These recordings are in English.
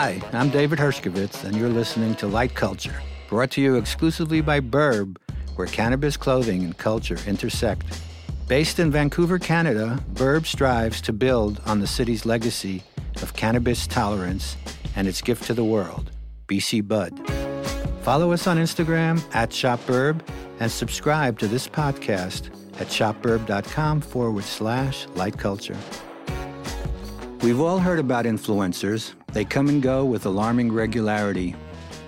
Hi, I'm David Hershkovitz, and you're listening to Light Culture, brought to you exclusively by Burb, where cannabis clothing and culture intersect. Based in Vancouver, Canada, Burb strives to build on the city's legacy of cannabis tolerance and its gift to the world, BC Bud. Follow us on Instagram at ShopBurb and subscribe to this podcast at shopburb.com forward slash light culture. We've all heard about influencers. They come and go with alarming regularity,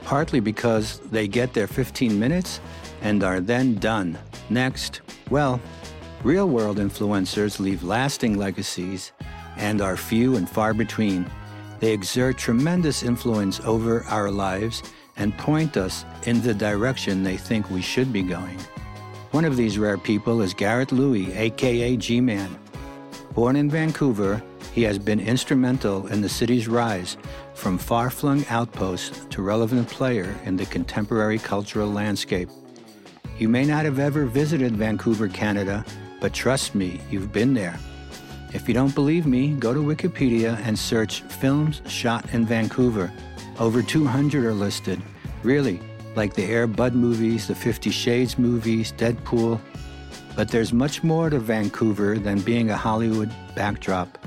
partly because they get their 15 minutes and are then done. Next, well, real world influencers leave lasting legacies and are few and far between. They exert tremendous influence over our lives and point us in the direction they think we should be going. One of these rare people is Garrett Louie, aka G Man. Born in Vancouver, he has been instrumental in the city's rise from far flung outpost to relevant player in the contemporary cultural landscape. You may not have ever visited Vancouver, Canada, but trust me, you've been there. If you don't believe me, go to Wikipedia and search films shot in Vancouver. Over 200 are listed. Really, like the Air Bud movies, the Fifty Shades movies, Deadpool. But there's much more to Vancouver than being a Hollywood backdrop.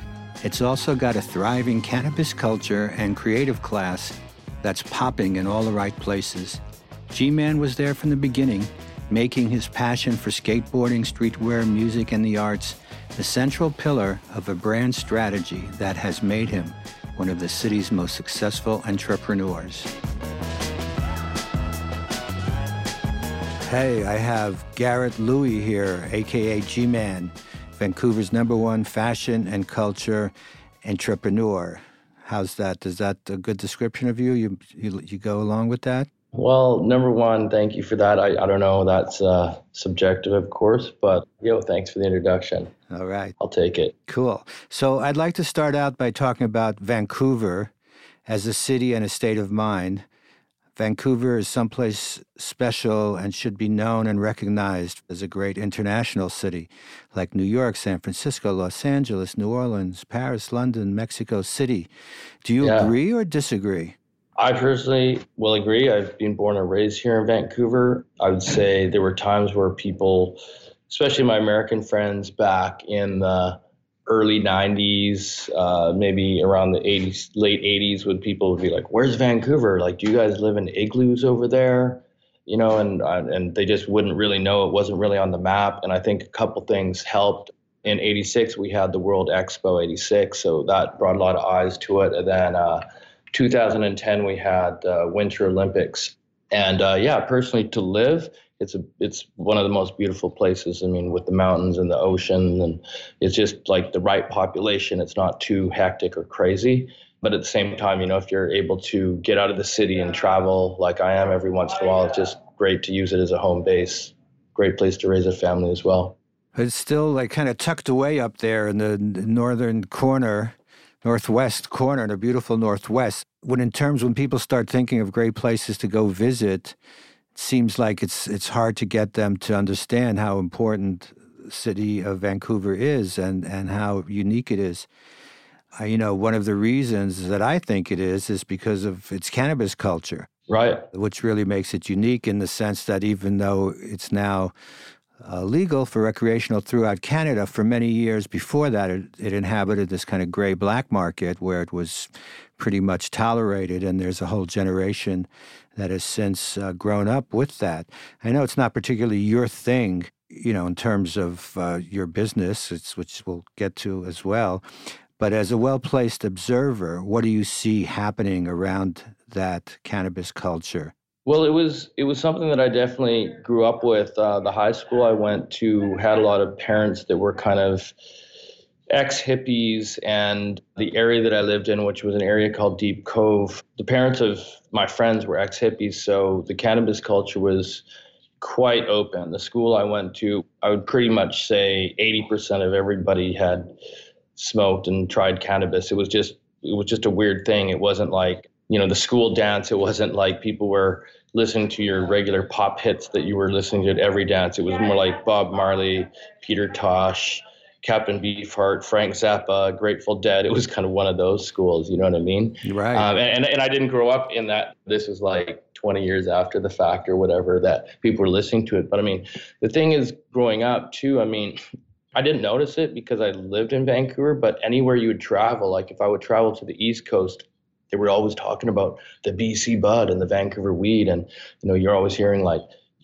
It's also got a thriving cannabis culture and creative class that's popping in all the right places. G Man was there from the beginning, making his passion for skateboarding, streetwear, music, and the arts the central pillar of a brand strategy that has made him one of the city's most successful entrepreneurs. Hey, I have Garrett Louie here, aka G Man. Vancouver's number one fashion and culture entrepreneur. How's that? Is that a good description of you? You you, you go along with that? Well, number one, thank you for that. I, I don't know, that's uh, subjective, of course, but yo, thanks for the introduction. All right. I'll take it. Cool. So I'd like to start out by talking about Vancouver as a city and a state of mind. Vancouver is someplace special and should be known and recognized as a great international city, like New York, San Francisco, Los Angeles, New Orleans, Paris, London, Mexico City. Do you yeah. agree or disagree? I personally will agree. I've been born and raised here in Vancouver. I would say there were times where people, especially my American friends back in the early 90s, uh, maybe around the 80s, late 80s, when people would be like, "Where's Vancouver? Like, do you guys live in igloos over there?" You know, and and they just wouldn't really know. It wasn't really on the map. And I think a couple things helped. In '86, we had the World Expo '86, so that brought a lot of eyes to it. And then uh, 2010, we had uh, Winter Olympics. And uh, yeah, personally, to live it's a it's one of the most beautiful places. I mean, with the mountains and the ocean, and it's just like the right population. It's not too hectic or crazy. But at the same time, you know, if you're able to get out of the city and travel like I am every once in a while, it's just great to use it as a home base. Great place to raise a family as well. It's still like kind of tucked away up there in the northern corner, northwest corner, in a beautiful northwest. When in terms when people start thinking of great places to go visit, seems like it's it's hard to get them to understand how important city of Vancouver is and and how unique it is. Uh, you know, one of the reasons that I think it is is because of its cannabis culture. Right. Which really makes it unique in the sense that even though it's now uh, legal for recreational throughout Canada, for many years before that, it, it inhabited this kind of gray black market where it was pretty much tolerated, and there's a whole generation that has since uh, grown up with that. I know it's not particularly your thing, you know, in terms of uh, your business, which we'll get to as well. But as a well placed observer, what do you see happening around that cannabis culture? Well, it was it was something that I definitely grew up with. Uh, the high school I went to had a lot of parents that were kind of ex hippies and the area that I lived in, which was an area called Deep Cove, the parents of my friends were ex hippies. So the cannabis culture was quite open. The school I went to, I would pretty much say 80% of everybody had smoked and tried cannabis. It was just it was just a weird thing. It wasn't like, you know, the school dance. It wasn't like people were listening to your regular pop hits that you were listening to at every dance. It was more like Bob Marley, Peter Tosh, Captain Beefheart, Frank Zappa, Grateful Dead. It was kind of one of those schools, you know what I mean? Right. Um, and, and I didn't grow up in that. This was like 20 years after the fact or whatever that people were listening to it. But I mean, the thing is, growing up too, I mean, I didn't notice it because I lived in Vancouver, but anywhere you would travel, like if I would travel to the East Coast, they were always talking about the BC bud and the Vancouver weed. And, you know, you're always hearing like,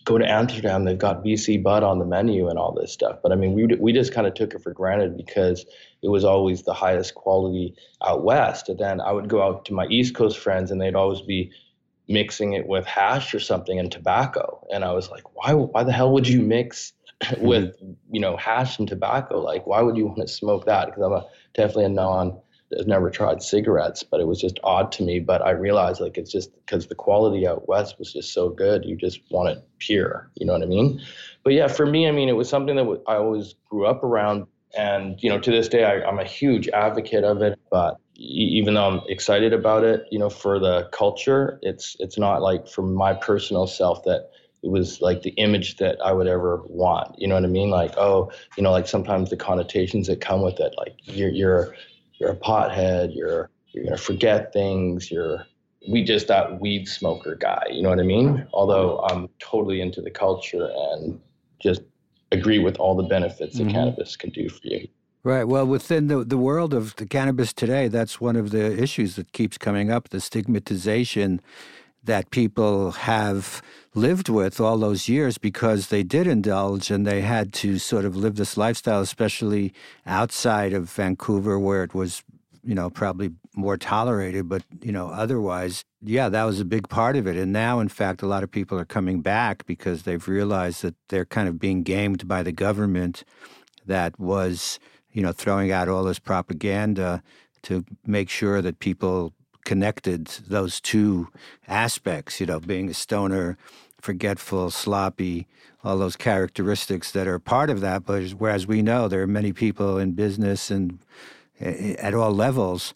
go to Amsterdam, they've got BC bud on the menu and all this stuff. But I mean, we, we just kind of took it for granted because it was always the highest quality out west. And then I would go out to my East Coast friends and they'd always be mixing it with hash or something and tobacco. And I was like, why, why the hell would you mix mm-hmm. with, you know, hash and tobacco? Like, why would you want to smoke that? Because I'm a, definitely a non I've never tried cigarettes, but it was just odd to me. But I realized like it's just because the quality out west was just so good. You just want it pure. You know what I mean? But yeah, for me, I mean, it was something that I always grew up around. And, you know, to this day, I, I'm a huge advocate of it. But even though I'm excited about it, you know, for the culture, it's it's not like for my personal self that it was like the image that I would ever want. You know what I mean? Like, oh, you know, like sometimes the connotations that come with it, like you're you're you're a pothead, you're you're gonna forget things, you're we just that weed smoker guy, you know what I mean? Although I'm totally into the culture and just agree with all the benefits that mm-hmm. cannabis can do for you. Right. Well, within the, the world of the cannabis today, that's one of the issues that keeps coming up the stigmatization that people have lived with all those years because they did indulge and they had to sort of live this lifestyle, especially outside of Vancouver, where it was, you know, probably more tolerated. But, you know, otherwise, yeah, that was a big part of it. And now, in fact, a lot of people are coming back because they've realized that they're kind of being gamed by the government that was, you know, throwing out all this propaganda to make sure that people connected those two aspects, you know, being a stoner, forgetful, sloppy, all those characteristics that are part of that. But whereas we know there are many people in business and eh, at all levels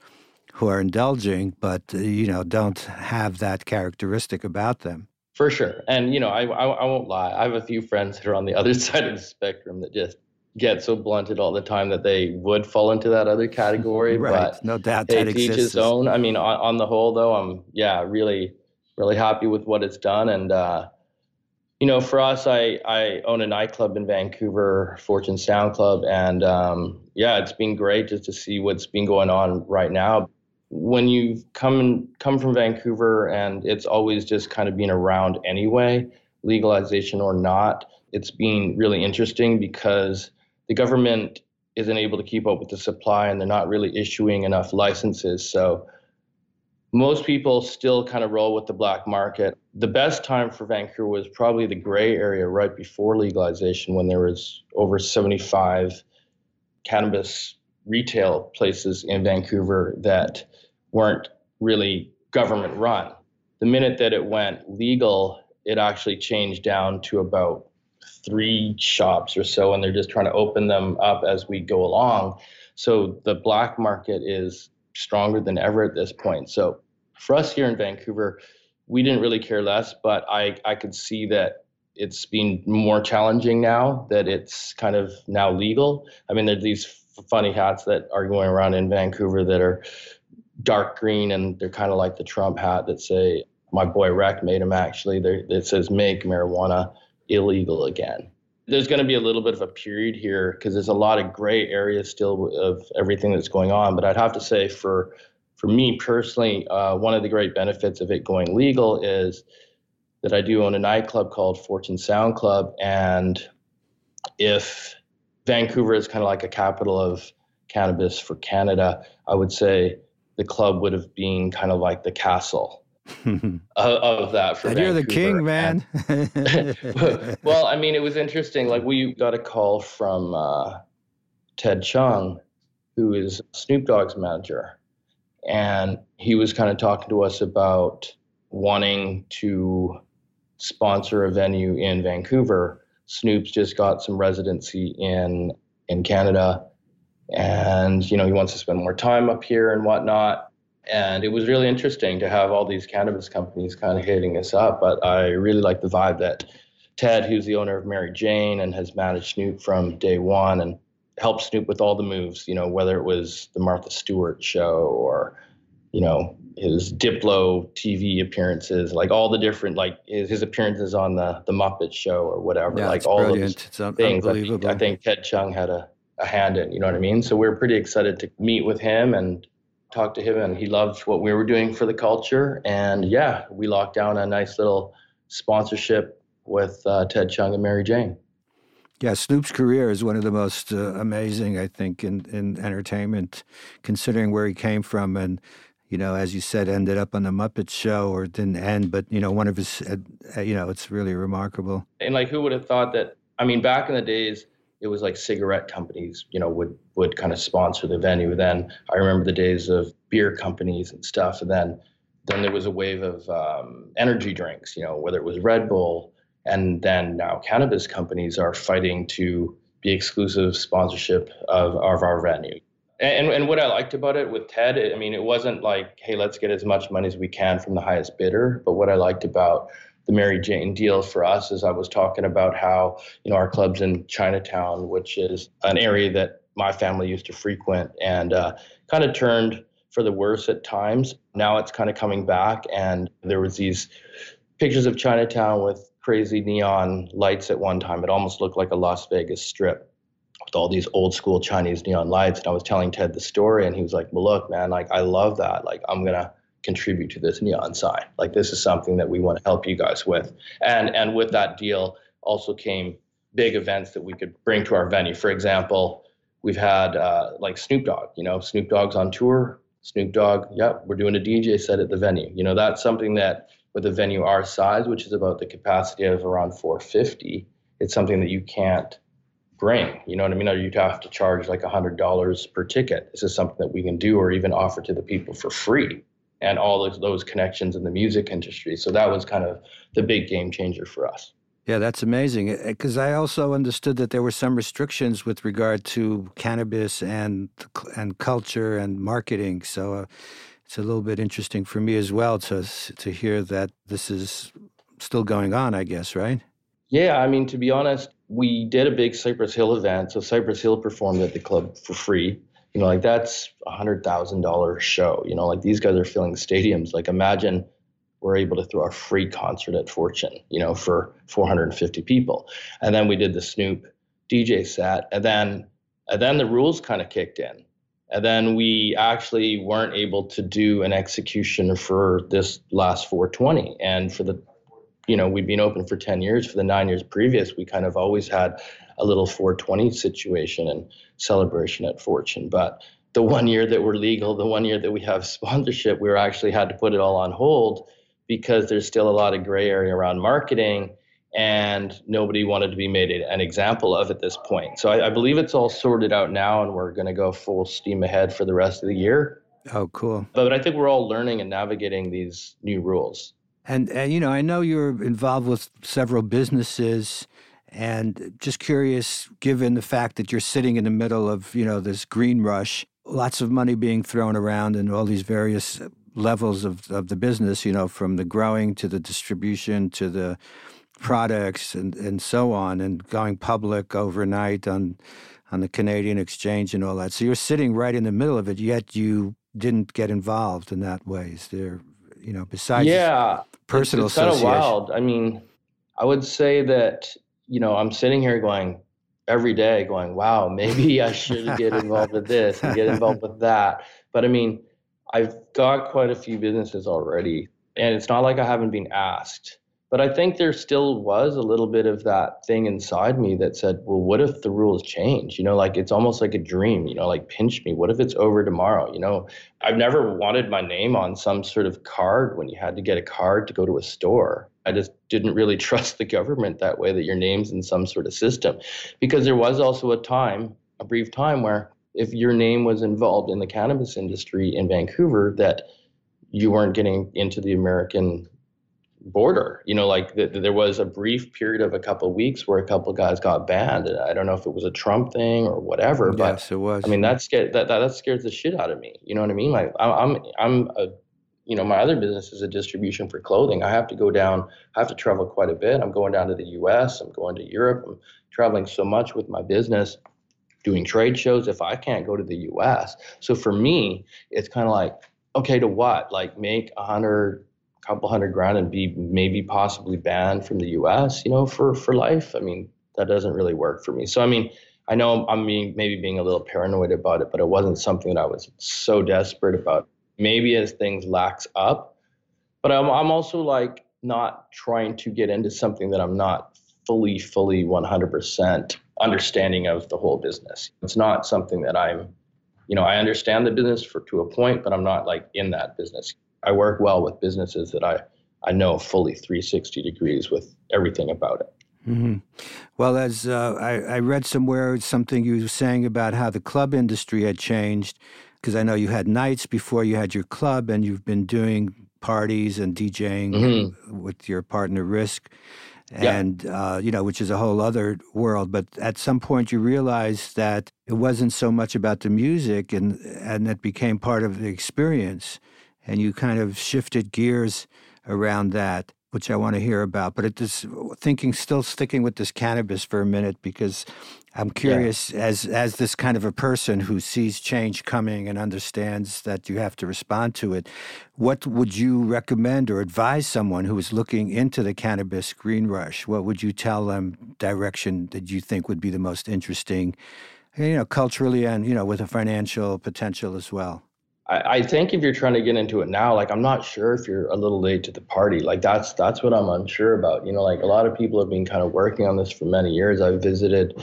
who are indulging, but uh, you know don't have that characteristic about them. For sure, and you know I, I I won't lie. I have a few friends that are on the other side of the spectrum that just get so blunted all the time that they would fall into that other category. right. But no doubt they that teach his own. I mean, on, on, the whole, though, I'm yeah really really happy with what it's done, and uh, you know, for us, I I own a nightclub in Vancouver, Fortune Sound Club, and um, yeah, it's been great just to see what's been going on right now. When you come come from Vancouver, and it's always just kind of been around anyway, legalization or not, it's been really interesting because the government isn't able to keep up with the supply and they're not really issuing enough licenses. So most people still kind of roll with the black market. The best time for Vancouver was probably the gray area right before legalization when there was over 75 cannabis retail places in Vancouver that weren't really government run. The minute that it went legal, it actually changed down to about three shops or so, and they're just trying to open them up as we go along. So the black market is stronger than ever at this point. So for us here in Vancouver, we didn't really care less, but I, I could see that it's been more challenging now that it's kind of now legal. I mean, there's these funny hats that are going around in Vancouver that are dark green and they're kind of like the Trump hat that say, my boy Rec made them actually. It says make marijuana illegal again. There's going to be a little bit of a period here because there's a lot of gray areas still of everything that's going on. But I'd have to say, for for me personally, uh, one of the great benefits of it going legal is that I do own a nightclub called Fortune Sound Club, and if Vancouver is kind of like a capital of cannabis for Canada, I would say the club would have been kind of like the castle of, of, that for and you're the king man. Well i mean it was interesting. Like we got a call from uh, ted chung who is snoop dogg's manager. And he was kind of talking to us about wanting to sponsor a venue in vancouver. Snoop's just got some residency in in canada. And you know he wants to spend more time up here and whatnot and it was really interesting to have all these cannabis companies kind of hitting us up. But I really like the vibe that Ted, who's the owner of Merry Jane and has managed Snoop from day one, and helped Snoop with all the moves, you know, whether it was the Martha Stewart show or, you know, his Diplo TV appearances, like all the different, like his, his appearances on the the Muppet Show or whatever, yeah, like all brilliant. those it's un- things. I think, I think Ted Chung had a, a hand in, you know what I mean? So we are pretty excited to meet with him and talk to him, and he loved what we were doing for the culture. And yeah, we locked down a nice little sponsorship with uh, Ted Chung and Merry Jane. Yeah, Snoop's career is one of the most uh, amazing, I think, in, in entertainment, considering where he came from and, you know, as you said, ended up on the Muppet Show or didn't end, but, you know, one of his, uh, you know, it's really remarkable. And like, who would have thought that? I mean, back in the days, it was like cigarette companies, you know, would would kind of sponsor the venue. Then I remember the days of beer companies and stuff, and then then there was a wave of um, energy drinks, you know, whether it was Red Bull, and then now cannabis companies are fighting to be exclusive sponsorship of, of our venue. And, and what I liked about it with Ted, I mean, it wasn't like, hey, let's get as much money as we can from the highest bidder. But what I liked about the Merry Jane deal for us is I was talking about how, you know, our club's in Chinatown, which is an area that my family used to frequent and uh, kind of turned for the worse at times. Now it's kind of coming back. And there was these pictures of Chinatown with crazy neon lights at one time. It almost looked like a Las Vegas strip with all these old school Chinese neon lights. And I was telling Ted the story and he was like, well, look, man, like I love that. Like I'm going to contribute to this neon sign. Like this is something that we want to help you guys with. And and with that deal also came big events that we could bring to our venue. For example, we've had uh, like Snoop Dogg. You know, Snoop Dogg's on tour. Snoop Dogg, yep, we're doing a DJ set at the venue. You know, that's something that with a venue our size, which is about the capacity of around 450, it's something that you can't bring. You know what I mean? Or you'd have to charge like $100 per ticket. This is something that we can do or even offer to the people for free and all those, those connections in the music industry. So that was kind of the big game changer for us. Yeah, that's amazing. Because I also understood that there were some restrictions with regard to cannabis and and culture and marketing. So uh, it's a little bit interesting for me as well to to hear that this is still going on. I guess, right? Yeah, I mean, to be honest, we did a big Cypress Hill event. So Cypress Hill performed at the club for free you know, like that's a hundred thousand dollar show. You know, like these guys are filling stadiums. Like imagine we're able to throw a free concert at Fortune, you know, for 450 people. And then we did the Snoop DJ set, and then and then the rules kind of kicked in. And then we actually weren't able to do an execution for this last 420. And for the, you know, we'd been open for 10 years. For the nine years previous, we kind of always had a little 420 situation and celebration at Fortune. But the one year that we're legal, the one year that we have sponsorship, we actually had to put it all on hold because there's still a lot of gray area around marketing and nobody wanted to be made an example of at this point. So I, I believe it's all sorted out now and we're going to go full steam ahead for the rest of the year. Oh, cool. But I think we're all learning and navigating these new rules. And, and you know, I know you're involved with several businesses and just curious, given the fact that you're sitting in the middle of, you know, this green rush, lots of money being thrown around and all these various levels of, of the business, you know, from the growing to the distribution to the products and, and so on, and going public overnight on on the Canadian exchange and all that. So you're sitting right in the middle of it, yet you didn't get involved in that way. Is there, you know, besides yeah, personal it's, it's kind of wild. I mean, I would say that you know, I'm sitting here going every day going, wow, maybe I should get involved with this and get involved with that. But I mean, I've got quite a few businesses already, and it's not like I haven't been asked. But I think there still was a little bit of that thing inside me that said, well, what if the rules change? You know, like it's almost like a dream, you know, like pinch me. What if it's over tomorrow? You know, I've never wanted my name on some sort of card when you had to get a card to go to a store. I just didn't really trust the government that way that your name's in some sort of system. Because there was also a time, a brief time, where if your name was involved in the cannabis industry in Vancouver, that you weren't getting into the American border. You know, like the, the, there was a brief period of a couple of weeks where a couple of guys got banned. I don't know if it was a Trump thing or whatever, but yes, it was. I mean, that scared that, that that scares the shit out of me. You know what I mean? Like I'm I'm I'm a you know, my other business is a distribution for clothing. I have to go down, I have to travel quite a bit. I'm going down to the US, I'm going to Europe, I'm traveling so much with my business. doing trade shows if I can't go to the US. So for me, it's kind of like, okay, to what? Like make a hundred, couple hundred grand and be maybe possibly banned from the US, you know, for, for life. I mean, that doesn't really work for me. So, I mean, I know I'm mean, maybe being a little paranoid about it, but it wasn't something that I was so desperate about. Maybe as things lax up, but I'm, I'm also like not trying to get into something that I'm not fully, fully 100% understanding of the whole business. It's not something that I'm, you know, I understand the business for to a point, but I'm not like in that business. I work well with businesses that I, I know fully 360 degrees with everything about it. Mm-hmm. Well, as uh, I, I, read somewhere something you were saying about how the club industry had changed, because I know you had nights before you had your club, and you've been doing parties and DJing mm-hmm. with your partner Risk, and yeah. uh, you know, which is a whole other world. But at some point, you realized that it wasn't so much about the music, and and it became part of the experience, and you kind of shifted gears around that which I want to hear about. But it is thinking, still sticking with this cannabis for a minute because I'm curious yeah. as as this kind of a person who sees change coming and understands that you have to respond to it. What would you recommend or advise someone who is looking into the cannabis green rush? What would you tell them direction that you think would be the most interesting, you know, culturally and you know with a financial potential as well? I, I think if you're trying to get into it now, like I'm not sure if you're a little late to the party. Like that's that's what I'm unsure about. You know, like a lot of people have been kind of working on this for many years. I've visited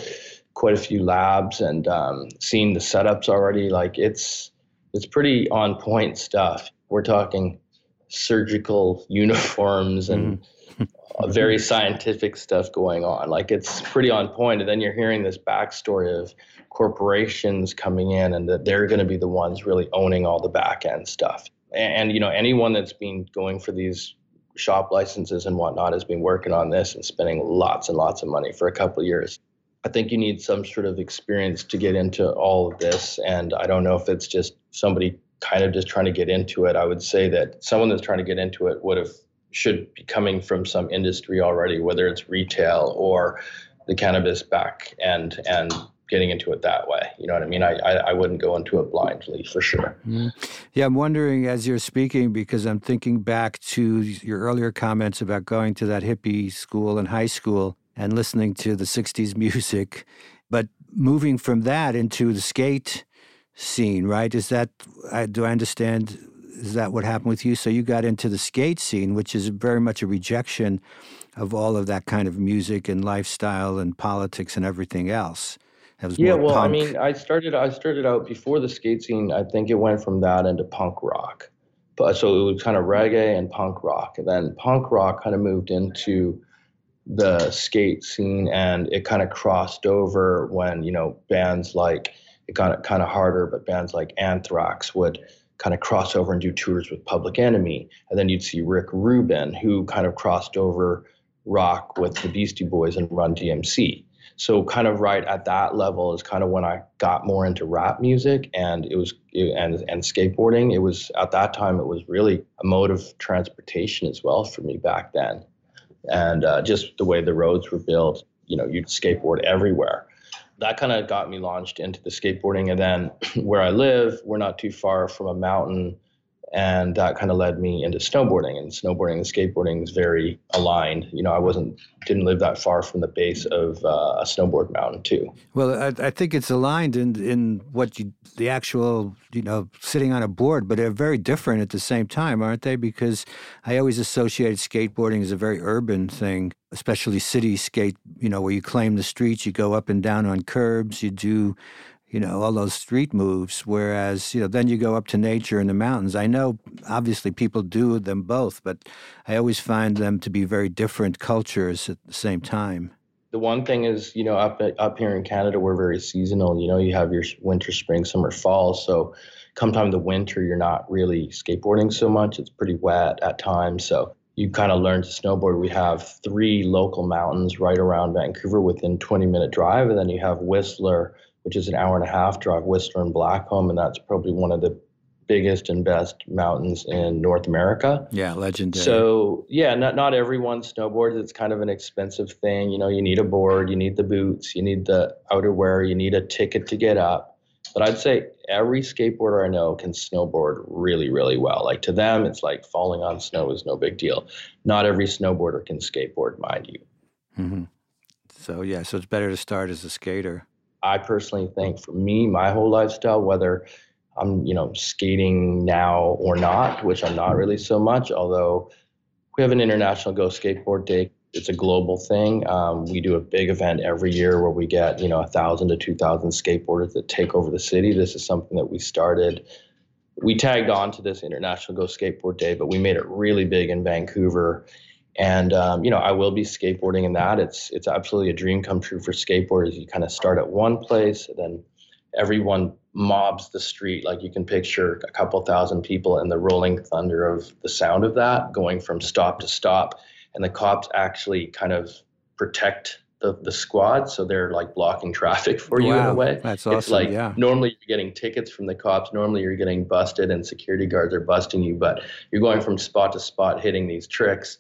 quite a few labs and um, seen the setups already. Like it's it's pretty on point stuff. We're talking surgical uniforms and mm-hmm very scientific stuff going on. Like it's pretty on point. And then you're hearing this backstory of corporations coming in and that they're going to be the ones really owning all the back end stuff. And, and, you know, anyone that's been going for these shop licenses and whatnot has been working on this and spending lots and lots of money for a couple years. I think you need some sort of experience to get into all of this. And I don't know if it's just somebody kind of just trying to get into it. I would say that someone that's trying to get into it would have should be coming from some industry already, whether it's retail or the cannabis back and and getting into it that way. You know what I mean? I, I, I wouldn't go into it blindly for sure. Mm-hmm. Yeah, I'm wondering as you're speaking, because I'm thinking back to your earlier comments about going to that hippie school in high school and listening to the 60s music, but moving from that into the skate scene, right? Is that, do I understand is that what happened with you? So you got into the skate scene, which is very much a rejection of all of that kind of music and lifestyle and politics and everything else. Yeah, well, punk. I mean, I started I started out before the skate scene. I think it went from that into punk rock, but so it was kind of reggae and punk rock, and then punk rock kind of moved into the skate scene, and it kind of crossed over when you know bands like it got kind of harder, but bands like Anthrax would kind of cross over and do tours with Public Enemy. And then you'd see Rick Rubin, who kind of crossed over rock with the Beastie Boys and Run DMC. So kind of right at that level is kind of when I got more into rap music and it was and and skateboarding. It was at that time it was really a mode of transportation as well for me back then, and uh, just the way the roads were built. You know, you'd skateboard everywhere that kind of got me launched into the skateboarding. And then where I live, we're not too far from a mountain and that kind of led me into snowboarding and snowboarding and skateboarding is very aligned. You know i wasn't didn't live that far from the base of uh, a snowboard mountain too. Well I, I, think it's aligned in in what you the actual you know sitting on a board but they're very different at the same time aren't they? Because i always associated skateboarding as a very urban thing especially city skate you know where you claim the streets you go up and down on curbs you do you know, all those street moves. Whereas, you know, then you go up to nature in the mountains. I know obviously people do them both, but I always find them to be very different cultures at the same time. The one thing is, you know, up up here in Canada, we're very seasonal. You know, you have your winter, spring, summer, fall. So, come time the winter, you're not really skateboarding so much. It's pretty wet at times. So, you kind of learn to snowboard. We have three local mountains right around Vancouver within 20 minute drive, and then you have Whistler which is an hour and a half drive, Whistler and Blackcomb, and that's probably one of the biggest and best mountains in North America. Yeah, legendary. So yeah, not not everyone snowboards. It's kind of an expensive thing. You know, you need a board, you need the boots, you need the outerwear, you need a ticket to get up. But I'd say every skateboarder I know can snowboard really, really well. Like to them, it's like falling on snow is no big deal. Not every snowboarder can skateboard, mind you. Mm-hmm. So yeah, so it's better to start as a skater. I personally think for me, my whole lifestyle, whether I'm, you know, skating now or not, which I'm not really so much, although we have an international Go Skateboard Day. It's a global thing. Um, we do a big event every year where we get, you know, a thousand to two thousand skateboarders that take over the city. This is something that we started. We tagged on to this International Go Skateboard Day, but we made it really big in Vancouver and um, you know i will be skateboarding in that. It's it's absolutely a dream come true for skateboarders. You kind of start at one place and then everyone mobs the street. Like you can picture a couple thousand people and the rolling thunder of the sound of that going from stop to stop. And the cops actually kind of protect the, the squad so they're like blocking traffic for you wow, in a way. That's awesome. it's like yeah. normally you're getting tickets from the cops. Normally you're getting busted and security guards are busting you but you're going from spot to spot hitting these tricks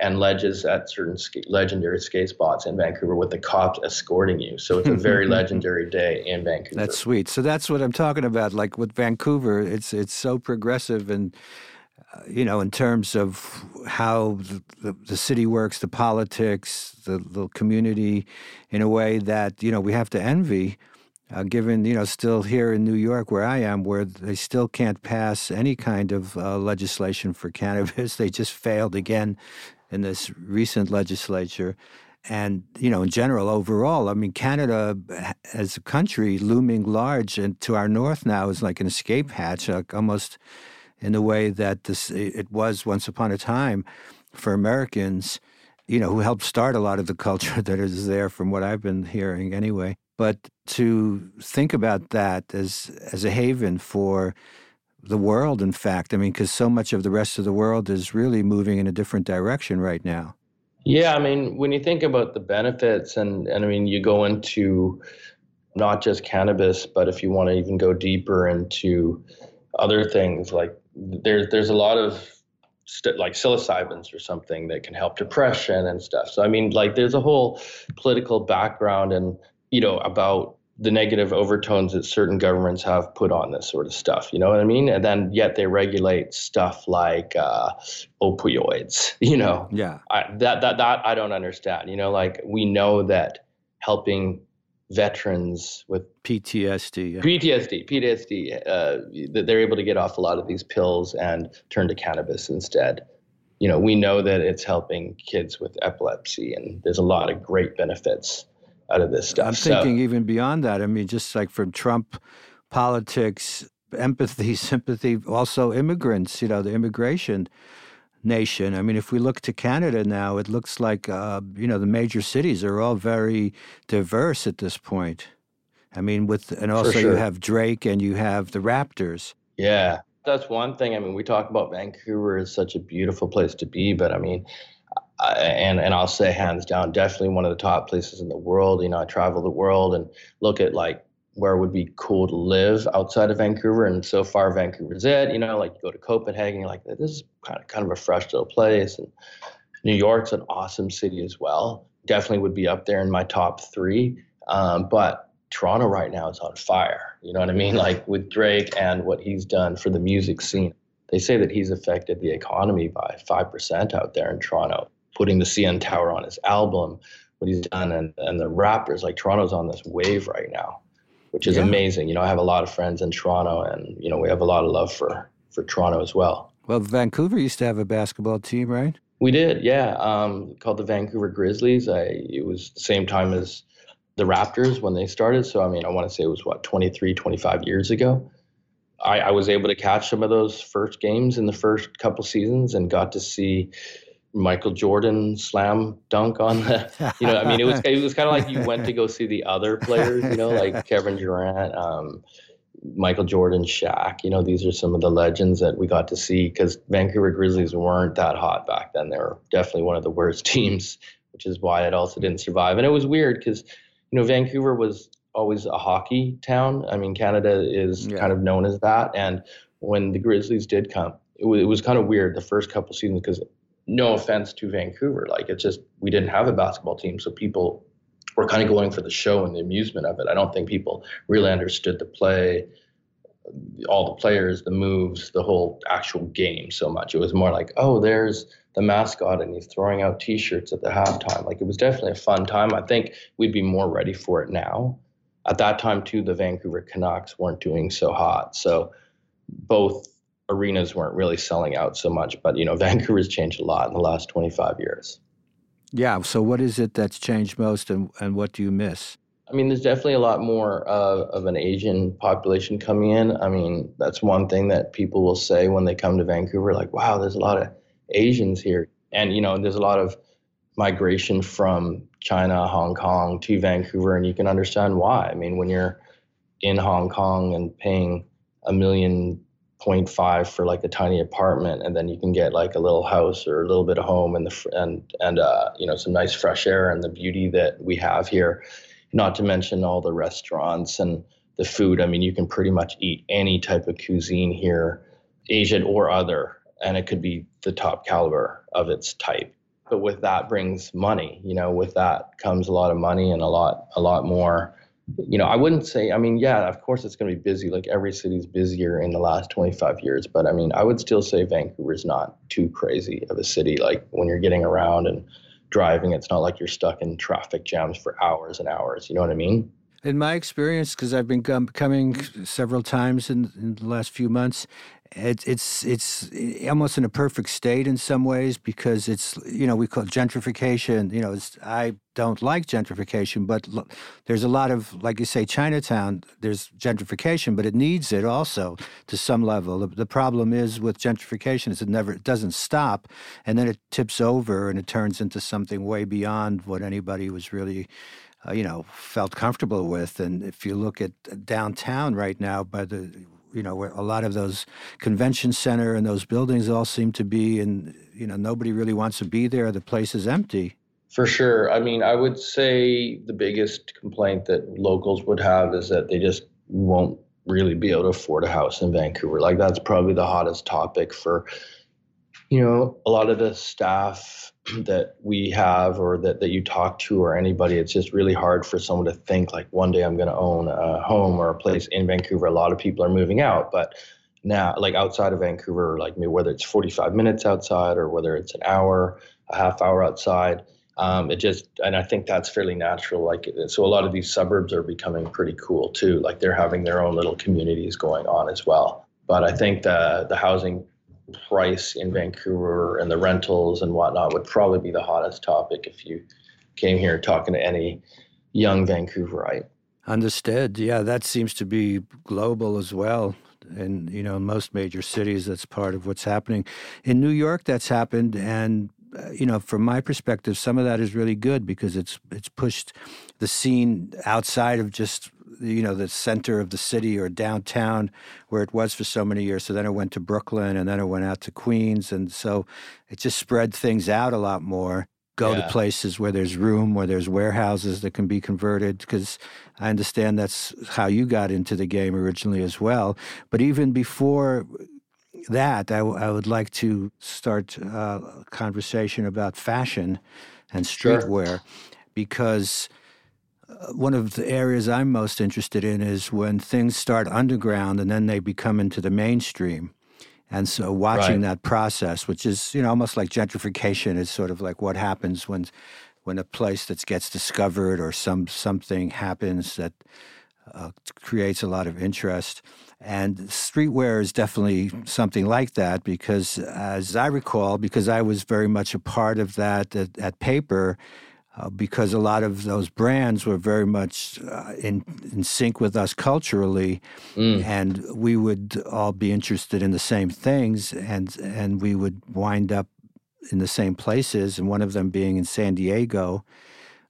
and ledges at certain sk- legendary skate spots in Vancouver with the cops escorting you. So it's a very legendary day in Vancouver. That's sweet. So that's what I'm talking about. Like with Vancouver, it's it's so progressive and. Uh, you know, in terms of how the, the, the, city works, the politics, the, the community, in a way that you know we have to envy. Uh, given you know, still here in New York, where I am, where they still can't pass any kind of uh, legislation for cannabis, they just failed again in this recent legislature. And, you know, in general, overall, I mean, Canada as a country looming large and to our north now is like an escape hatch, like almost in the way that this it was once upon a time for Americans, you know, who helped start a lot of the culture that is there from what I've been hearing anyway. But to think about that as as a haven for the world, in fact. I mean, because so much of the rest of the world is really moving in a different direction right now. Yeah, I mean, when you think about the benefits, and, and I mean, you go into not just cannabis, but if you want to even go deeper into other things, like there's there's a lot of st- like psilocybins or something that can help depression and stuff. So I mean, like there's a whole political background and you know about the negative overtones that certain governments have put on this sort of stuff. You know what I mean? And then yet they regulate stuff like uh, opioids. You know? Yeah. I, that that that I don't understand. You know, like we know that helping veterans with PTSD, yeah. PTSD, PTSD, uh, that they're able to get off a lot of these pills and turn to cannabis instead. You know, we know that it's helping kids with epilepsy, and there's a lot of great benefits out of this stuff. I'm thinking so, even beyond that. I mean, just like from Trump politics, empathy, sympathy, also immigrants, you know, the immigration nation. I mean, if we look to Canada now, it looks like, uh, you know, the major cities are all very diverse at this point. I mean, with, and also sure. you have Drake and you have the Raptors. Yeah, that's one thing. I mean, we talk about Vancouver as such a beautiful place to be, but I mean, and and I'll say hands down, definitely one of the top places in the world. You know, I travel the world and look at like where would be cool to live outside of Vancouver, and so far Vancouver's it. You know, like you go to Copenhagen, like this is kind of kind of a fresh little place, and New York's an awesome city as well. Definitely would be up there in my top three. Um, but Toronto right now is on fire. You know what I mean? Like with Drake and what he's done for the music scene. They say that he's affected the economy by 5% out there in Toronto putting the CN Tower on his album, what he's done, and, and the Raptors. Like Toronto's on this wave right now, which is yeah. amazing. You know, I have a lot of friends in Toronto, and you know, we have a lot of love for for Toronto as well. Well, Vancouver used to have a basketball team, right? We did, yeah. Um, called the Vancouver Grizzlies. I it was the same time as the Raptors when they started. So I mean, I want to say it was what 23, 25 years ago. I, I was able to catch some of those first games in the first couple seasons and got to see Michael Jordan slam dunk on the, you know, I mean, it was it was kind of like you went to go see the other players, you know, like Kevin Durant, um, Michael Jordan, Shaq. You know, these are some of the legends that we got to see because Vancouver Grizzlies weren't that hot back then. They were definitely one of the worst teams, which is why it also didn't survive. And it was weird because, you know, Vancouver was always a hockey town. I mean, Canada is yeah. kind of known as that, and when the Grizzlies did come. It was, it was kind of weird the first couple seasons because no offense to Vancouver, like it's just we didn't have a basketball team, so people were kind of going for the show and the amusement of it. I don't think people really understood the play, all the players, the moves, the whole actual game so much. It was more like, oh, there's the mascot and he's throwing out T-shirts at the halftime. Like it was definitely a fun time. I think we'd be more ready for it now. At that time too, the Vancouver Canucks weren't doing so hot, so both arenas weren't really selling out so much. But you know, Vancouver's changed a lot in the last 25 years. Yeah. So what is it that's changed most, and and what do you miss? I mean, there's definitely a lot more uh, of an Asian population coming in. I mean, that's one thing that people will say when they come to Vancouver, like, "Wow, there's a lot of Asians here," and you know, there's a lot of migration from China, Hong Kong to Vancouver, and you can understand why. I mean, when you're in Hong Kong and paying a million point five for like a tiny apartment, and then you can get like a little house or a little bit of home and the and and uh, you know some nice fresh air and the beauty that we have here. Not to mention all the restaurants and the food. I mean, you can pretty much eat any type of cuisine here, Asian or other, and it could be the top caliber of its type. But with that brings money. You know, with that comes a lot of money and a lot a lot more you know, I wouldn't say, I mean, yeah, of course it's going to be busy. Like every city's busier in the last 25 years. But I mean, I would still say Vancouver's not too crazy of a city. Like when you're getting around and driving, it's not like you're stuck in traffic jams for hours and hours. You know what I mean? In my experience, because I've been coming several times in, in the last few months, it, it's it's eh, almost in a perfect state in some ways because it's you know we call gentrification. You know, I don't like gentrification, but there's a lot of like you say Chinatown. There's gentrification, but it needs it also to some level. The, the problem is with gentrification is it never it doesn't stop, and then it tips over and it turns into something way beyond what anybody was really. Uh, you know, felt comfortable with. And if you look at downtown right now, by the you know, where a lot of those convention center and those buildings all seem to be, and you know, nobody really wants to be there. The place is empty. For sure. I mean, I would say the biggest complaint that locals would have is that they just won't really be able to afford a house in Vancouver. Like that's probably the hottest topic for you know a lot of the staff that we have or that, that you talk to or anybody it's just really hard for someone to think like one day i'm going to own a home or a place in vancouver. A lot of people are moving out but now like outside of vancouver like maybe whether it's 45 minutes outside or whether it's an hour a half hour outside um, it just and i think that's fairly natural like so a lot of these suburbs are becoming pretty cool too like they're having their own little communities going on as well. But i think the the housing price in Vancouver and the rentals and whatnot would probably be the hottest topic if you came here talking to any young Vancouverite. Understood. Yeah, that seems to be global as well. And, you know, in most major cities, that's part of what's happening. In New York, that's happened. And, uh, you know, from my perspective, some of that is really good because it's it's pushed the scene outside of just you know the center of the city or downtown where it was for so many years. So then it went to Brooklyn, and then it went out to Queens, and so it just spread things out a lot more. Go yeah. to places where there's room, where there's warehouses that can be converted. Because I understand that's how you got into the game originally as well. But even before that, I, w- I would like to start uh, a conversation about fashion and streetwear sure. because one of the areas I'm most interested in is when things start underground and then they become into the mainstream. And so watching right. that process, which is, you know, almost like gentrification is sort of like what happens when when a place that gets discovered or some something happens that uh, creates a lot of interest. And streetwear is definitely something like that because, as I recall, because I was very much a part of that at, at Paper, uh, because a lot of those brands were very much uh, in, in sync with us culturally, mm. and we would all be interested in the same things, and and we would wind up in the same places, and one of them being in San Diego.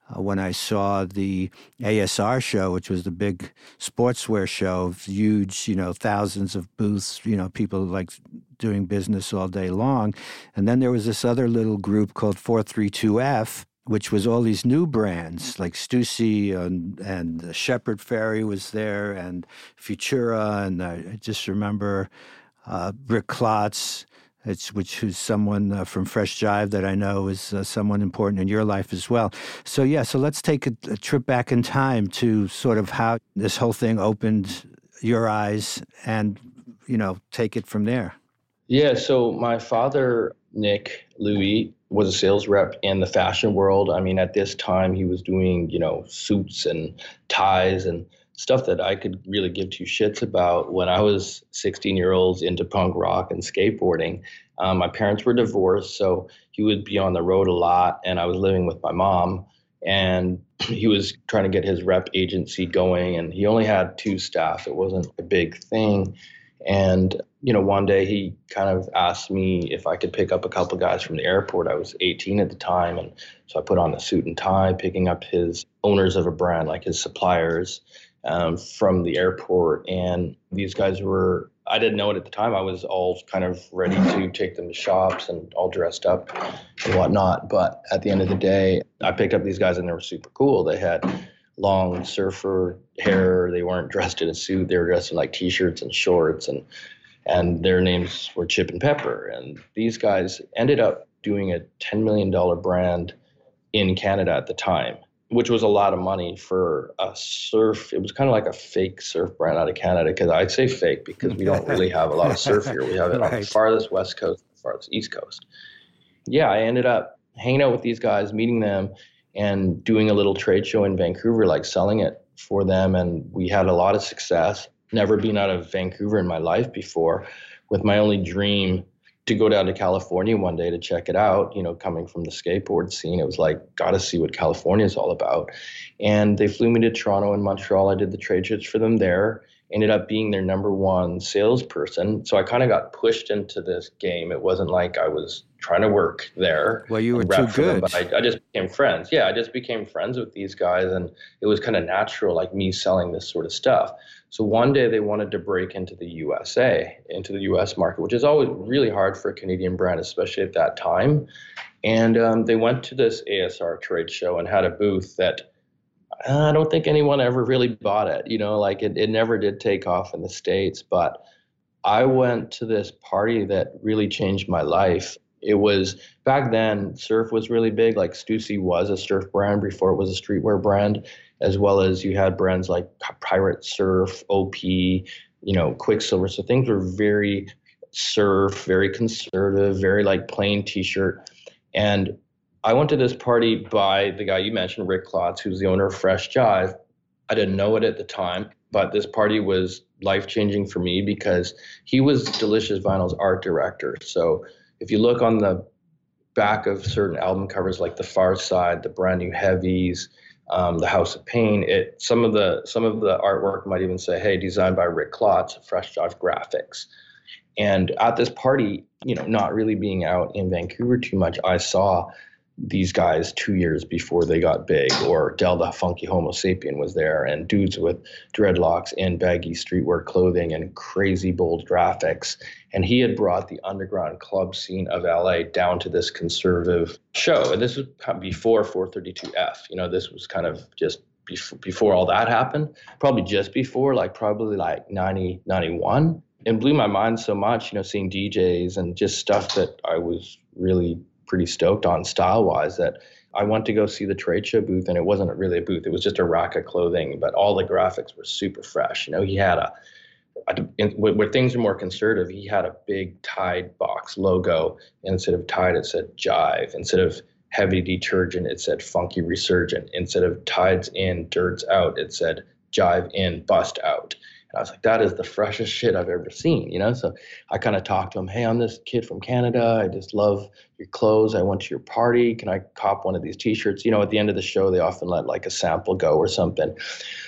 Uh, when I saw the ASR show, which was the big sportswear show, huge, you know, thousands of booths, you know, people like doing business all day long. And then there was this other little group called 432F, which was all these new brands like Stussy and, and Shepard Fairey was there and Futura. And I just remember uh, Rick Klotz, which is someone uh, from Fresh Jive that I know is uh, someone important in your life as well. So yeah, so let's take a, a, trip back in time to sort of how this whole thing opened your eyes, and you know, take it from there. Yeah. So my father, Nick Louie, was a sales rep in the fashion world. I mean, at this time, he was doing you know suits and ties and stuff that I could really give two shits about when I was 16 year olds into punk rock and skateboarding. Um, my parents were divorced, so he would be on the road a lot, and I was living with my mom. And he was trying to get his rep agency going, and he only had two staff. It wasn't a big thing. And you know, one day he kind of asked me if I could pick up a couple guys from the airport. I was 18 at the time, and so I put on a suit and tie, picking up his owners of a brand, like his suppliers, um, from the airport. And these guys were, I didn't know it at the time. I was all kind of ready to take them to shops and all dressed up and whatnot. But at the end of the day, I picked up these guys and they were super cool. They had long surfer hair. They weren't dressed in a suit. They were dressed in like t-shirts and shorts and and their names were Chip and Pepper. And these guys ended up doing a $10 million brand in Canada at the time which was a lot of money for a surf. It was kind of like a fake surf brand out of Canada. Because I'd say fake because we don't really have a lot of surf here. We have it right. on the farthest west coast, the farthest east coast. Yeah, I ended up hanging out with these guys, meeting them, and doing a little trade show in Vancouver, like selling it for them. And we had a lot of success. Never been out of Vancouver in my life before, with my only dream to go down to California one day to check it out, you know, coming from the skateboard scene, it was like, got to see what California is all about. And they flew me to Toronto and Montreal. I did the trade shows for them there, ended up being their number one salesperson. So I kind of got pushed into this game. It wasn't like I was trying to work there. Well, you were too good. Them, but I, I just became friends. Yeah, I just became friends with these guys. And it was kind of natural, like me selling this sort of stuff. So one day they wanted to break into the USA, into the US market, which is always really hard for a Canadian brand, especially at that time. And um, they went to this ASR trade show and had a booth that Uh, I don't think anyone ever really bought it. You know, like it, it never did take off in the States. But I went to this party that really changed my life. It was back then, surf was really big. Like Stussy was a surf brand before it was a streetwear brand as well as you had brands like Pirate Surf, OP, you know, Quiksilver. So things were very surf, very conservative, very like plain t-shirt. And I went to this party by the guy you mentioned, Rick Klotz, who's the owner of Fresh Jive. I didn't know it at the time, but this party was life changing for me because he was Delicious Vinyl's art director. So if you look on the back of certain album covers like The Pharcyde, the brand new heavies, um, the House of Pain. It some of the some of the artwork might even say, "Hey, designed by Rick Klotz, Fresh Jive Graphics." And at this party, you know, not really being out in Vancouver too much, I saw these guys two years before they got big, or Del the Funky Homo Sapien was there, and dudes with dreadlocks and baggy streetwear clothing and crazy bold graphics. And he had brought the underground club scene of LA down to this conservative show. And this was before 432F. You know, this was kind of just before, before all that happened, probably just before, like probably like 90, 91. And blew my mind so much, you know, seeing DJs and just stuff that I was really pretty stoked on style wise that I went to go see the trade show booth and it wasn't really a booth. It was just a rack of clothing, but all the graphics were super fresh. You know, he had a, a where things are more conservative, he had a big Tide box logo. Instead of Tide, it said Jive. Instead of heavy detergent, it said Funky Resurgent. Instead of Tides in, Dirts out, it said Jive in, Bust out. I was like, that is the freshest shit I've ever seen, you know? So I kind of talked to him, hey, I'm this kid from Canada. I just love your clothes. I went to your party. Can I cop one of these t shirts? You know, at the end of the show, they often let like a sample go or something.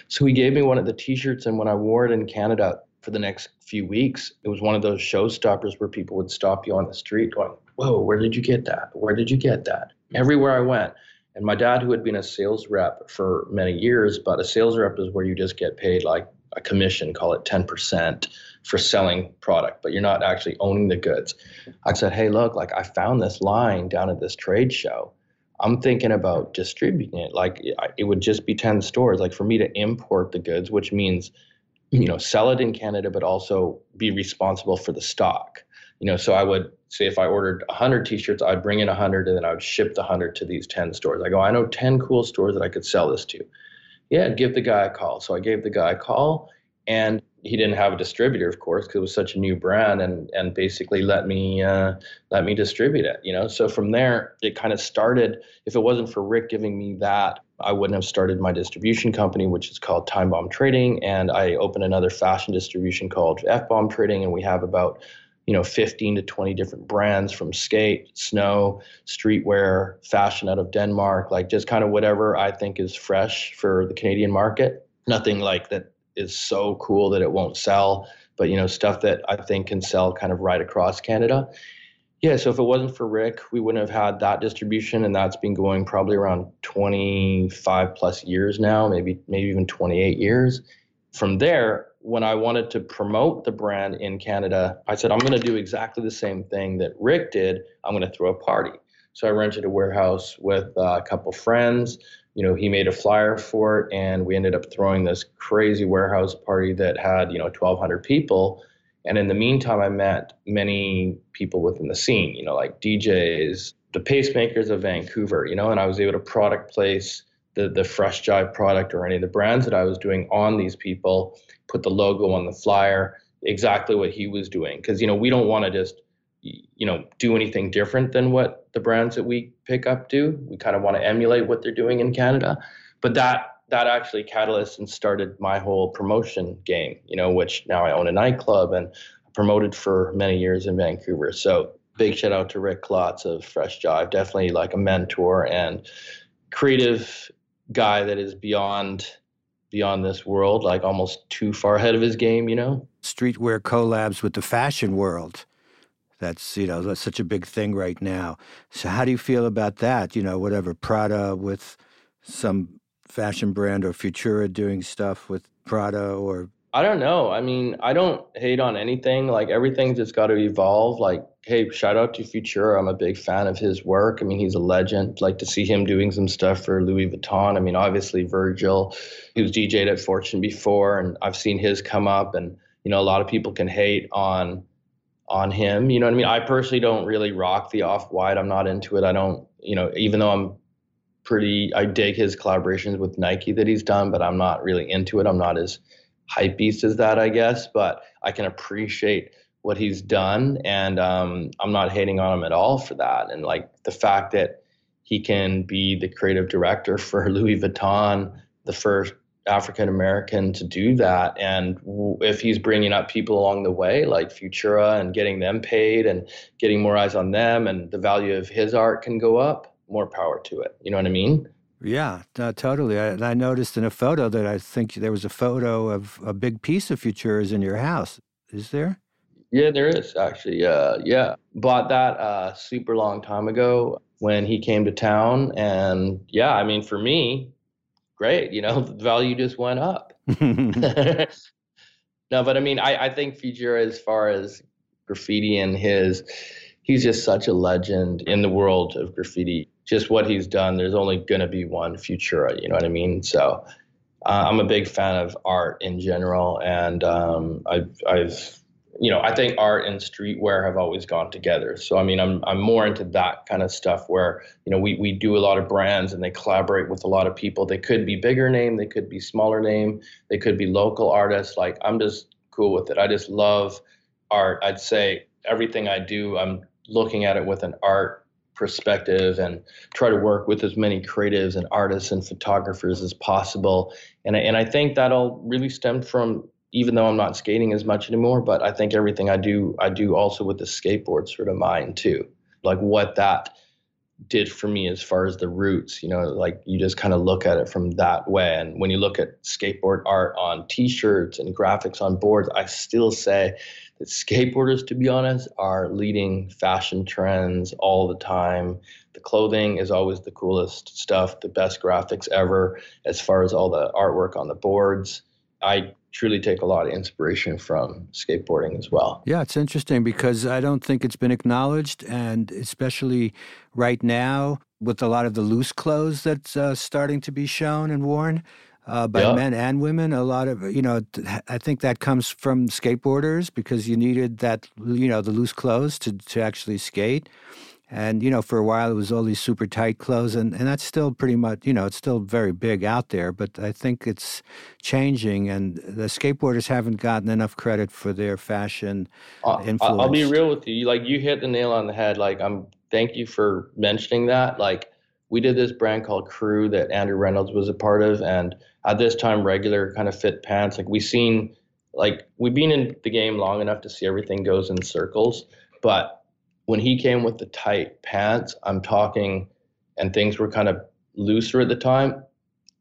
So he gave me one of the t shirts. And when I wore it in Canada for the next few weeks, it was one of those showstoppers where people would stop you on the street going, whoa, where did you get that? Where did you get that? Everywhere I went. And my dad, who had been a sales rep for many years, but a sales rep is where you just get paid like a commission, call it 10% for selling product, but you're not actually owning the goods. I said, hey, look, like I found this line down at this trade show. I'm thinking about distributing it. Like it would just be 10 stores. Like for me to import the goods, which means you know, sell it in Canada, but also be responsible for the stock. You know, so I would say if I ordered 100 t-shirts, I'd bring in 100 and then I would ship the 100 to these 10 stores. I go, I know 10 cool stores that I could sell this to. Yeah, give the guy a call. So I gave the guy a call and he didn't have a distributor, of course, because it was such a new brand, and and basically let me uh, let me distribute it. You know, so from there it kind of started. If it wasn't for Rick giving me that, I wouldn't have started my distribution company, which is called Time Bomb Trading, and I opened another fashion distribution called F Bomb Trading, and we have about you know 15 to 20 different brands from skate snow streetwear fashion out of denmark like just kind of whatever i think is fresh for the canadian market. Nothing like that is so cool that it won't sell but you know stuff that i think can sell kind of right across canada. Yeah so if it wasn't for rick we wouldn't have had that distribution and that's been going probably around 25 plus years now maybe maybe even 28 years. From there when I wanted to promote the brand in Canada, I said, I'm going to do exactly the same thing that Rick did. I'm going to throw a party. So I rented a warehouse with uh, a couple friends. You know, he made a flyer for it, and we ended up throwing this crazy warehouse party that had, you know, 1,200 people. And in the meantime, I met many people within the scene, you know, like DJs, the pacemakers of Vancouver, you know, and I was able to product place the the fresh jive product or any of the brands that I was doing on these people, put the logo on the flyer, exactly what he was doing. Because you know we don't want to just you know do anything different than what the brands that we pick up do. We kind of want to emulate what they're doing in Canada, but that that actually catalyst and started my whole promotion game. You know, which now I own a nightclub and promoted for many years in Vancouver. So big shout out to Rick Klotz of Fresh Jive, definitely like a mentor and creative guy that is beyond beyond this world, like almost too far ahead of his game, you know? Streetwear collabs with the fashion world. That's, you know, that's such a big thing right now. So how do you feel about that? You know, whatever, Prada with some fashion brand or Futura doing stuff with Prada or I don't know. I mean, I don't hate on anything. Like everything's just got to evolve. Like, hey, shout out to Futura. I'm a big fan of his work. I mean, he's a legend. Like to see him doing some stuff for Louis Vuitton. I mean, obviously Virgil, he was DJed at Fortune before, and I've seen his come up. And you know, a lot of people can hate on on him. You know what I mean? I personally don't really rock the off white. I'm not into it. I don't. You know, even though I'm pretty, I dig his collaborations with Nike that he's done, but I'm not really into it. I'm not as hype beast as that, I guess, but I can appreciate what he's done, and um, I'm not hating on him at all for that. And like the fact that he can be the creative director for Louis Vuitton, the first African American to do that, and if he's bringing up people along the way like Futura and getting them paid and getting more eyes on them, and the value of his art can go up, more power to it. You know what I mean? Yeah, uh, totally. I, I noticed in a photo that I think there was a photo of a big piece of Futura's in your house. Is there? Yeah, there is actually. Uh, yeah, bought that uh, super long time ago when he came to town, and yeah, I mean, for me, great. You know, the value just went up. no, but I mean, I, I think Futura, as far as graffiti and his, he's just such a legend in the world of graffiti just what he's done, there's only going to be one Futura. You know what I mean? So uh, I'm a big fan of art in general, and um, I've, I've, you know, I think art and streetwear have always gone together. So I mean, I'm I'm more into that kind of stuff where you know we we do a lot of brands and they collaborate with a lot of people. They could be bigger name, they could be smaller name, they could be local artists. Like I'm just cool with it. I just love art. I'd say everything I do, I'm looking at it with an art perspective and try to work with as many creatives and artists and photographers as possible. And I, and I think that all really stemmed from even though I'm not skating as much anymore, but I think everything I do I do also with the skateboard sort of mind too. Like what that did for me as far as the roots, you know, like you just kind of look at it from that way. And when you look at skateboard art on t-shirts and graphics on boards, I still say skateboarders, to be honest, are leading fashion trends all the time. The clothing is always the coolest stuff, the best graphics ever, as far as all the artwork on the boards. I truly take a lot of inspiration from skateboarding as well. Yeah, it's interesting because I don't think it's been acknowledged, and especially right now with a lot of the loose clothes that's uh, starting to be shown and worn. Uh, by yeah. men and women. A lot of you know, I think that comes from skateboarders because you needed that you know the loose clothes to to actually skate. And you know, for a while it was all these super tight clothes, and, and that's still pretty much you know it's still very big out there. But I think it's changing, and the skateboarders haven't gotten enough credit for their fashion uh, influence. I'll be real with you. Like you hit the nail on the head. Like I'm. Thank you for mentioning that. Like we did this brand called Crew that Andrew Reynolds was a part of, and at this time, regular kind of fit pants. Like we seen, like we've been in the game long enough to see everything goes in circles. But when he came with the tight pants, I'm talking, and things were kind of looser at the time.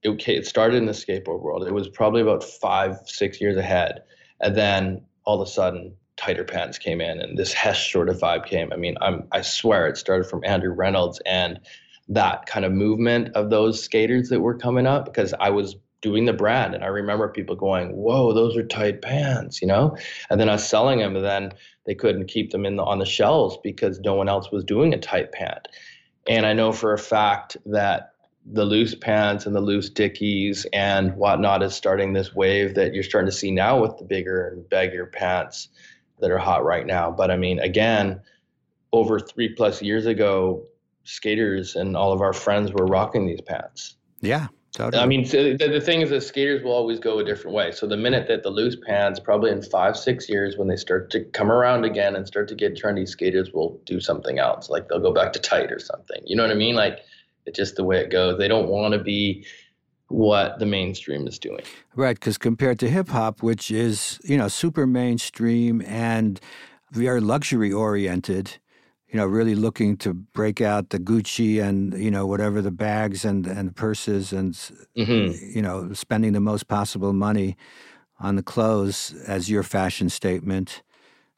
It, it started in the skateboard world. It was probably about five, six years ahead, and then all of a sudden, tighter pants came in, and this Hesh sort of vibe came. I mean, I'm I swear it started from Andrew Reynolds and that kind of movement of those skaters that were coming up because I was doing the brand and I remember people going, "Whoa, those are tight pants," you know? And then I was selling them and then they couldn't keep them in the, on the shelves because no one else was doing a tight pant. And I know for a fact that the loose pants and the loose dickies and whatnot is starting this wave that you're starting to see now with the bigger and baggier pants that are hot right now. But I mean, again, over three plus years ago, skaters and all of our friends were rocking these pants. Yeah, totally. I mean, the, the thing is that skaters will always go a different way. So the minute that the loose pants, probably in five, six years, when they start to come around again and start to get trendy, skaters will do something else. Like they'll go back to tight or something. You know what I mean? Like it's just the way it goes. They don't want to be what the mainstream is doing. Right, because compared to hip hop, which is you know super mainstream and very luxury oriented, you know, really looking to break out the Gucci and you know whatever the bags and and purses and mm-hmm. you know spending the most possible money on the clothes as your fashion statement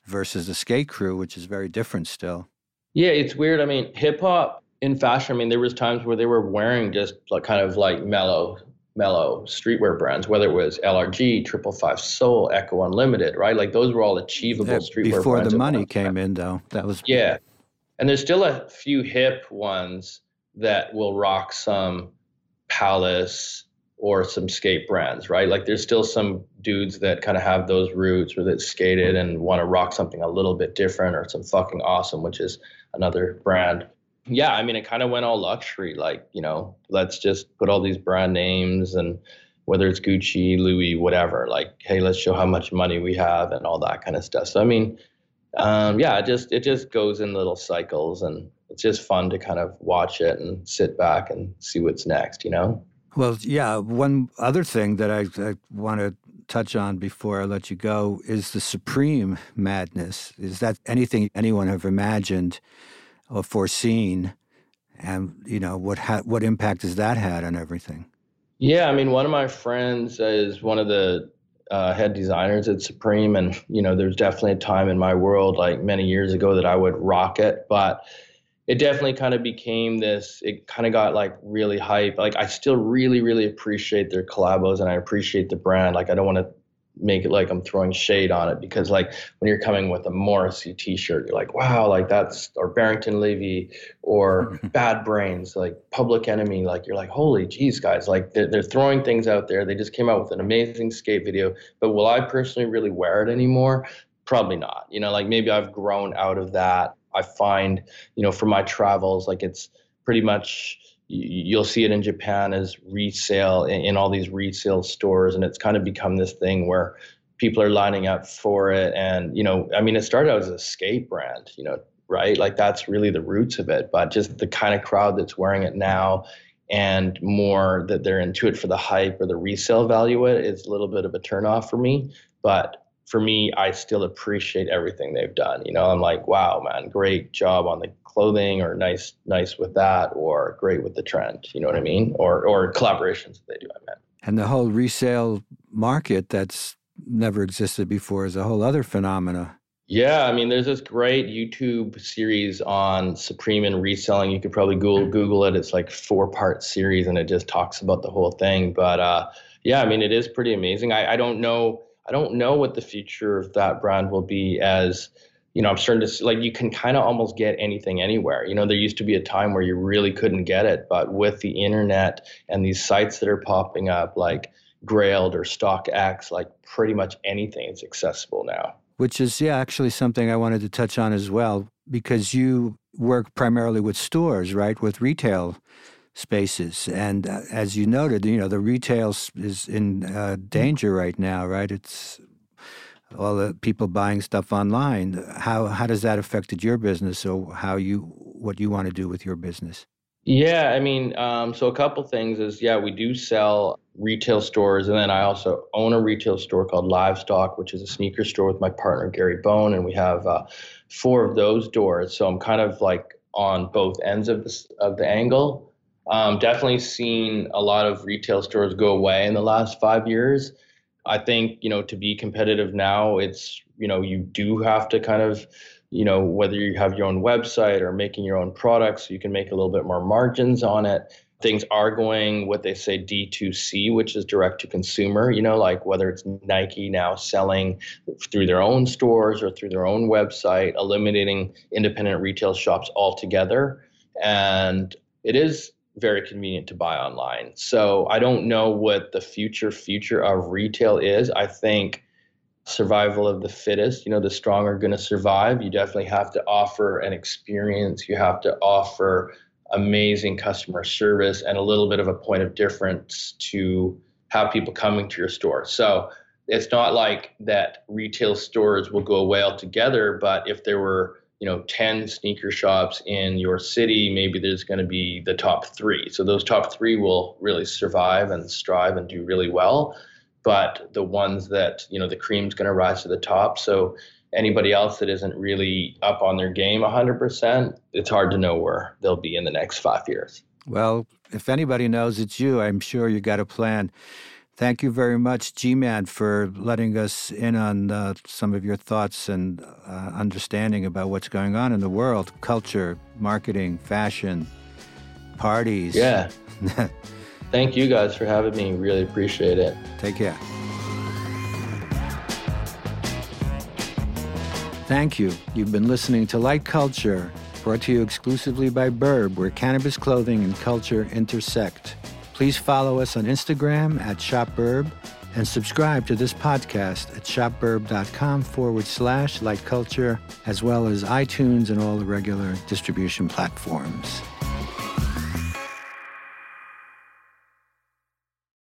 versus the skate crew, which is very different still. Yeah, it's weird. I mean, hip hop in fashion. I mean, there was times where they were wearing just like kind of like mellow mellow streetwear brands, whether it was LRG, Triple Five Soul, Ecko Unlimited, right? Like those were all achievable yeah, streetwear before the money came in, though. That was yeah. And there's still a few hip ones that will rock some Palace or some skate brands, right? Like there's still some dudes that kind of have those roots or that skated and want to rock something a little bit different or some fucking awesome, which is another brand. Yeah, I mean, it kind of went all luxury. Like, you know, let's just put all these brand names and whether it's Gucci, Louis, whatever, like, hey, let's show how much money we have and all that kind of stuff. So, I mean, um, yeah, it just it just goes in little cycles, and it's just fun to kind of watch it and sit back and see what's next. You know. Well, yeah. One other thing that I, I want to touch on before I let you go is the supreme madness. Is that anything anyone have imagined or foreseen? And you know what ha- what impact has that had on everything? Yeah, I mean, one of my friends is one of the uh, head designers at Supreme, and you know, there's definitely a time in my world, like many years ago, that I would rock it, but it definitely kind of became this. It kind of got like really hype. Like I still really, really appreciate their collabos, and I appreciate the brand. Like I don't want to make it like I'm throwing shade on it because like when you're coming with a Morrissey t-shirt, you're like, wow, like that's or Barrington Levy or Bad Brains, like Public Enemy, like you're like, holy geez, guys, like they're, they're throwing things out there. They just came out with an amazing skate video, but will I personally really wear it anymore? Probably not. You know, like maybe I've grown out of that. I find, you know, for my travels, like it's pretty much you'll see it in Japan as resale in, all these resale stores, and it's kind of become this thing where people are lining up for it. And you know, I mean, it started out as a skate brand, you know, right? Like that's really the roots of it. But just the kind of crowd that's wearing it now, and more that they're into it for the hype or the resale value, it is a little bit of a turnoff for me. But for me, I still appreciate everything they've done. You know, I'm like, wow, man, great job on the clothing or nice nice with that or great with the trend you know what i mean or or collaborations that they do i meant and the whole resale market that's never existed before is a whole other phenomena yeah, I mean, there's this great YouTube series on Supreme and reselling. You could probably Google Google it. It's like four part series, and it just talks about the whole thing. But uh, yeah, I mean, it is pretty amazing. I, I don't know. I don't know what the future of that brand will be as you know, I'm starting to like you can kind of almost get anything anywhere. You know, there used to be a time where you really couldn't get it, but with the internet and these sites that are popping up, like Grailed or StockX, like pretty much anything is accessible now. Which is, yeah, actually something I wanted to touch on as well, because you work primarily with stores, right? With retail spaces. And uh, as you noted, you know, the retail is in uh, danger right now, right? It's all the people buying stuff online. How how does that affected your business or how you what you want to do with your business? Yeah, I mean, um, so a couple things is yeah, we do sell retail stores, and then I also own a retail store called Livestock, which is a sneaker store with my partner Gary Bone, and we have uh, four of those doors. So I'm kind of like on both ends of the of the angle. Um, definitely seen a lot of retail stores go away in the last five years. I think you know to be competitive now, it's you know you do have to kind of you know whether you have your own website or making your own products, you can make a little bit more margins on it. Things are going what they say D2C, which is direct to consumer. You know, like whether it's Nike now selling through their own stores or through their own website, eliminating independent retail shops altogether. And it is very convenient to buy online. So I don't know what the future future of retail is. I think survival of the fittest, you know, the strong are going to survive. You definitely have to offer an experience. You have to offer amazing customer service and a little bit of a point of difference to have people coming to your store. So it's not like that retail stores will go away altogether, but if there were you know 10 sneaker shops in your city maybe there's going to be the top three. So those top three will really survive and strive and do really well. But the ones that you know the cream's going to rise to the top. So anybody else that isn't really up on their game 100% it's hard to know where they'll be in the next five years. Well if anybody knows it's you i'm sure you got a plan Thank you very much, G Man, for letting us in on uh, some of your thoughts and uh, understanding about what's going on in the world culture, marketing, fashion, parties. Yeah. Thank you guys for having me. Really appreciate it. Take care. Thank you. You've been listening to Light Culture, brought to you exclusively by Burb, where cannabis clothing and culture intersect. Please follow us on Instagram at ShopBurb and subscribe to this podcast at shopburb.com forward slash light culture, as well as iTunes and all the regular distribution platforms.